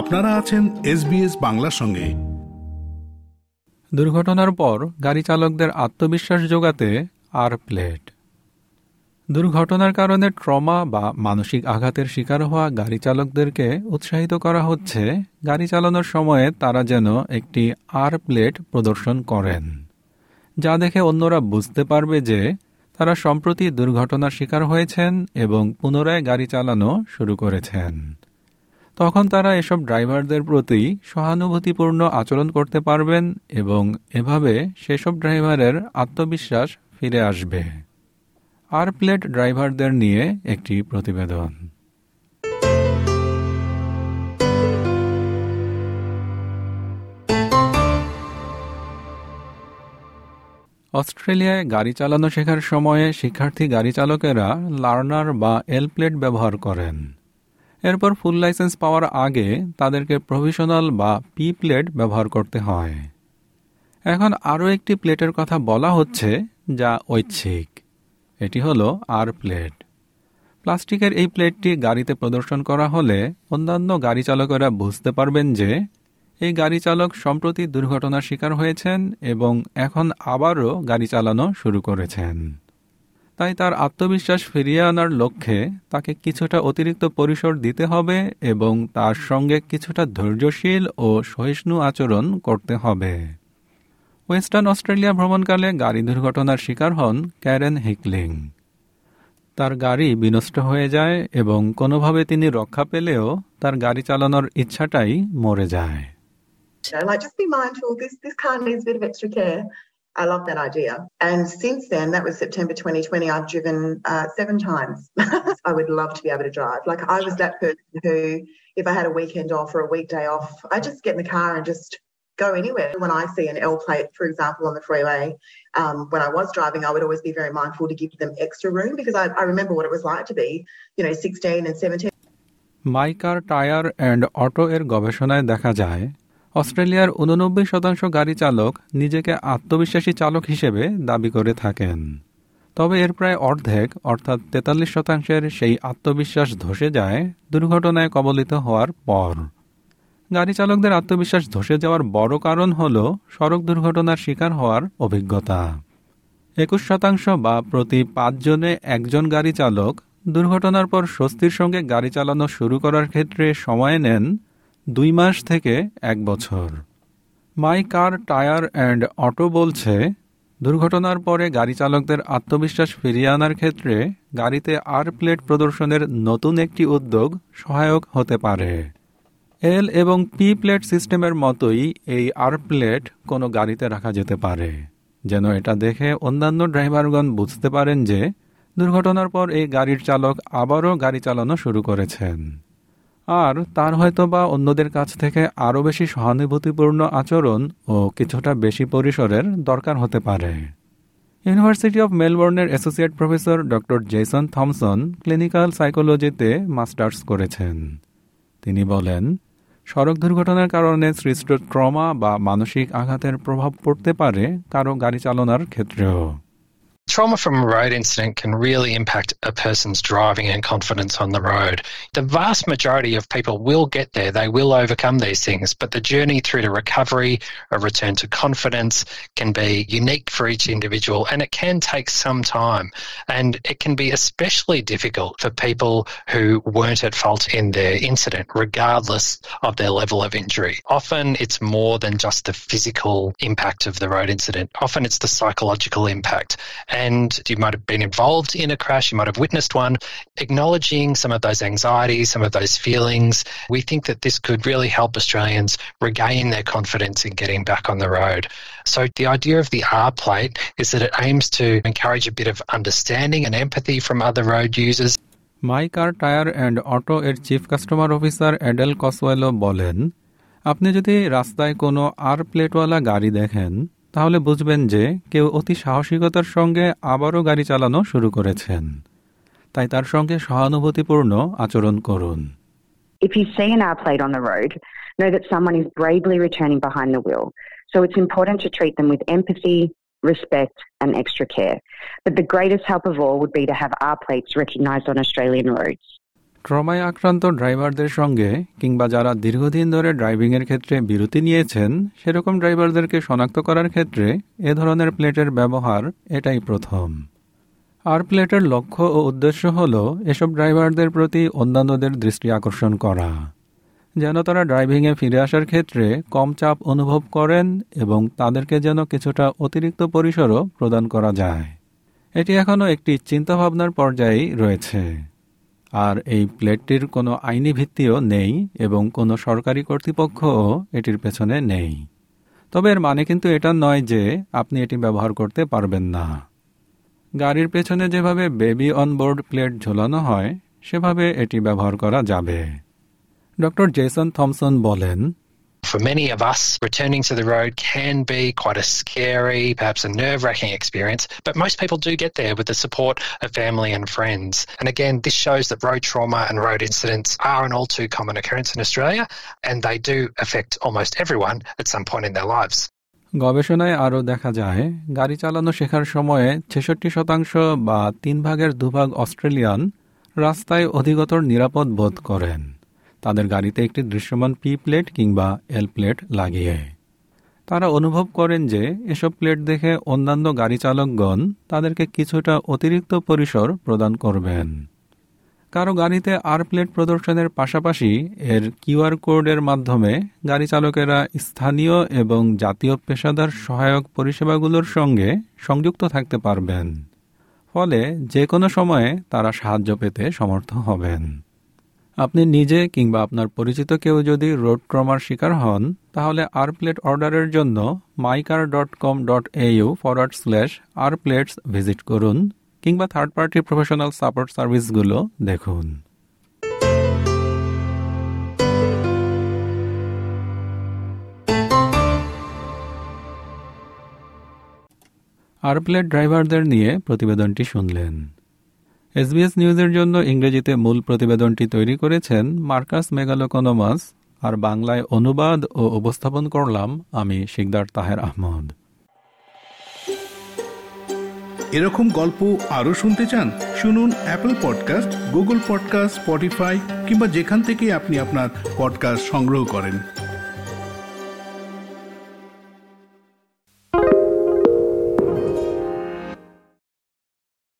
আপনারা আছেন এসবিএস বাংলার সঙ্গে। দুর্ঘটনার পর গাড়ি চালকদের আত্মবিশ্বাস যোগাতে আর প্লেট। দুর্ঘটনার কারণে ট্রমা বা মানসিক আঘাতের শিকার হওয়া গাড়ি চালকদেরকে উৎসাহিত করা হচ্ছে, গাড়ি চালানোর সময়ে তারা যেন একটি আর প্লেট প্রদর্শন করেন। যা দেখে অন্যরা বুঝতে পারবে যে তারা সম্প্রতি দুর্ঘটনার শিকার হয়েছেন এবং পুনরায় গাড়ি চালানো শুরু করেছেন। তখন তারা এসব ড্রাইভারদের প্রতি সহানুভূতিপূর্ণ আচরণ করতে পারবেন এবং এভাবে সেসব ড্রাইভারের আত্মবিশ্বাস ফিরে আসবে। আর প্লেট ড্রাইভারদের নিয়ে একটি প্রতিবেদন। অস্ট্রেলিয়ায় গাড়ি চালানো শেখার সময়ে শিক্ষার্থী গাড়ি চালকেরা লার্নার বা এল প্লেট ব্যবহার করেন। এরপর ফুল লাইসেন্স পাওয়ার আগে তাদেরকে প্রভিশনাল বা পি প্লেট ব্যবহার করতে হয়। এখন আরও একটি প্লেটের কথা বলা হচ্ছে যা ঐচ্ছিক। এটি হলো আর প্লেট প্লাস্টিকের এই প্লেটটি গাড়িতে প্রদর্শন করা হলে অন্যান্য গাড়ি চালকেরা বুঝতে পারবেন যে এই গাড়ি চালক সম্প্রতি দুর্ঘটনার শিকার হয়েছেন এবং এখন আবারও গাড়ি চালানো শুরু করেছেন। তাই তার আত্মবিশ্বাস ফিরিয়ে আনার লক্ষ্যে তাকে কিছুটা অতিরিক্ত পরিসর দিতে হবে এবং তার সঙ্গে কিছুটা ধৈর্যশীল ও সহিষ্ণু আচরণ করতে হবে। ওয়েস্টার্ন অস্ট্রেলিয়া ভ্রমণকালে গাড়ি দুর্ঘটনার শিকার হন ক্যারেন হিকলিং। তার গাড়ি বিনষ্ট হয়ে যায় এবং কোনোভাবে তিনি রক্ষা পেলেও তার গাড়ি চালানোর ইচ্ছাটাই মরে যায়. I love that idea. And since then, that was September 2020, I've driven uh, seven times. I would love to be able to drive. Like, I was that person who, if I had a weekend off or a weekday off, I just get in the car and just go anywhere. When I see an L plate, for example, on the freeway, um, when I was driving, I would always be very mindful to give them extra room because I, I remember what it was like to be, you know, 16 and 17. My car tyre and auto এর গবেষণায় দেখা যায় অস্ট্রেলিয়ার উননব্বই শতাংশ গাড়ি চালক নিজেকে আত্মবিশ্বাসী চালক হিসেবে দাবি করে থাকেন। তবে এর প্রায় অর্ধেক, অর্থাৎ তেতাল্লিশ শতাংশের সেই আত্মবিশ্বাস ধসে যায়, দুর্ঘটনায় কবলিত হওয়ার পর। গাড়ি চালকদের আত্মবিশ্বাস ধসে যাওয়ার বড় কারণ হল সড়ক দুর্ঘটনার শিকার হওয়ার অভিজ্ঞতা। একুশ শতাংশ বা প্রতি পাঁচজনে একজন গাড়ি চালক দুর্ঘটনার পর স্বস্তির সঙ্গে গাড়ি চালানো শুরু করার ক্ষেত্রে সময় নেন দুই মাস থেকে এক বছর। My car tyre and auto বলছে, দুর্ঘটনার পরে গাড়ি চালকদের আত্মবিশ্বাস ফিরিয়ে আনার ক্ষেত্রে গাড়িতে আর প্লেট প্রদর্শনের নতুন একটি উদ্যোগ সহায়ক হতে পারে। এল এবং পি প্লেট সিস্টেমের মতোই এই আর প্লেট কোনো গাড়িতে রাখা যেতে পারে। যেন এটা দেখে অন্যান্য ড্রাইভারগণ বুঝতে পারেন যে, দুর্ঘটনার পর এই গাড়ির চালক আবারও গাড়ি চালানো শুরু করেছেন। আর তার হয়তো বা অন্যদের কাছ থেকে আরও বেশি সহানুভূতিপূর্ণ আচরণ ও কিছুটা বেশি পরিসরের দরকার হতে পারে। University of মেলবোর্নের associate professor doctor Jason Thomson clinical সাইকোলজিতে masters করেছেন। তিনি বলেন, সড়ক দুর্ঘটনার কারণে সৃষ্ট ট্রমা বা মানসিক আঘাতের প্রভাব পড়তে পারে কারও গাড়ি চালানোর ক্ষেত্রেও। Trauma from a road incident can really impact a person's driving and confidence on the road. The vast majority of people will get there, they will overcome these things, but the journey through to recovery, a return to confidence can be unique for each individual and it can take some time. And it can be especially difficult for people who weren't at fault in their incident, regardless of their level of injury. Often it's more than just the physical impact of the road incident, often it's the psychological impact and you might have been involved in a crash, you might have witnessed one, acknowledging some of those anxieties, some of those feelings. We think that this could really help Australians regain their confidence in getting back on the road. So the idea of the R plate is that it aims to encourage a bit of understanding and empathy from other road users. My car tyre and auto এর chief customer officer এডেল কসওয়েলো বলেন আপনি যদি রাস্তায় কোনো আর প্লেটওয়ালা গাড়ি দেখেন তাহলে বুঝবেন যে কেউ অতি সাহসিকতার সঙ্গে আবারও গাড়ি চালানো শুরু করেছেন তাই তার সঙ্গে সহানুভূতিপূর্ণ আচরণ করুন If you see an R plate on the road, know that someone is bravely returning behind the wheel. So it's important to treat them with empathy, respect, and extra care. But the greatest help of all would be to have R plates recognised on Australian roads. ট্রমায় আক্রান্ত ড্রাইভারদের সঙ্গে কিংবা যারা দীর্ঘদিন ধরে ড্রাইভিংয়ের ক্ষেত্রে বিরতি নিয়েছেন, সেরকম ড্রাইভারদেরকে শনাক্ত করার ক্ষেত্রে এ ধরনের প্লেটের ব্যবহার এটাই প্রথম। আর প্লেটের লক্ষ্য ও উদ্দেশ্য হল এসব ড্রাইভারদের প্রতি অন্যান্যদের দৃষ্টি আকর্ষণ করা। যেন তারা ড্রাইভিংয়ে ফিরে আসার ক্ষেত্রে কম চাপ অনুভব করেন এবং তাদেরকে যেন কিছুটা অতিরিক্ত পরিসরও প্রদান করা যায়। এটি এখনও একটি চিন্তাভাবনার পর্যায়েই রয়েছে। আর এই প্লেটটির কোনো আইনি ভিত্তিও নেই এবং কোনো সরকারি কর্তৃপক্ষও এটির পেছনে নেই। তবে এর মানে কিন্তু এটা নয় যে আপনি এটি ব্যবহার করতে পারবেন না। গাড়ির পেছনে যেভাবে বেবি অনবোর্ড প্লেট ঝোলানো হয়, সেভাবে এটি ব্যবহার করা যাবে। ডক্টর জেসন থমসন বলেন For many of us, returning to the road can be quite a scary, perhaps a nerve wracking experience, but most people do get there with the support of family and friends. And again, this shows that road trauma and road incidents are an all too common occurrence in Australia, and they do affect almost everyone at some point in their lives. গবেষণায় আরও দেখা যায় গাড়ি চালানো শেখার সময়ে ছেষট্টি শতাংশ বা তিন ভাগের দুভাগ অস্ট্রেলিয়ান রাস্তায় অধিকতর নিরাপদ বোধ করেন তাদের গাড়িতে একটি দৃশ্যমান পি প্লেট কিংবা এল প্লেট লাগিয়ে। তারা অনুভব করেন যে এসব প্লেট দেখে অন্যান্য গাড়ি চালকগণ তাদেরকে কিছুটা অতিরিক্ত পরিসর প্রদান করবেন। কারও গাড়িতে আর প্লেট প্রদর্শনের পাশাপাশি এর কিউআর কোডের মাধ্যমে গাড়ি চালকেরা স্থানীয় এবং জাতীয় পেশাদার সহায়ক পরিষেবাগুলোর সঙ্গে সংযুক্ত থাকতে পারবেন। ফলে যে কোনো সময়ে তারা সাহায্য পেতে সমর্থ হবেন। আপনি নিজে কিংবা আপনার পরিচিত কেউ যদি রোড ট্রমার শিকার হন, তাহলে আর প্লেট অর্ডারের জন্য mycar dot com dot AU forward slash R plates visit করুন, কিংবা থার্ড পার্টি প্রফেশনাল সাপোর্ট সার্ভিসগুলো দেখুন। আর প্লেট ড্রাইভারদের নিয়ে প্রতিবেদনটি শুনলেন। এসবিএস নিউজের জন্য ইংরেজিতে মূল প্রতিবেদনটি তৈরি করেছেন মার্কাস মেগালোকোনোমাস। আর বাংলায় অনুবাদ ও উপস্থাপন করলাম আমি শিকদার তাহের আহমদ। এরকম গল্প আরও শুনতে চান, শুনুন Apple podcast Google podcast Spotify কিংবা যেখান থেকে আপনি আপনার পডকাস্ট সংগ্রহ করেন।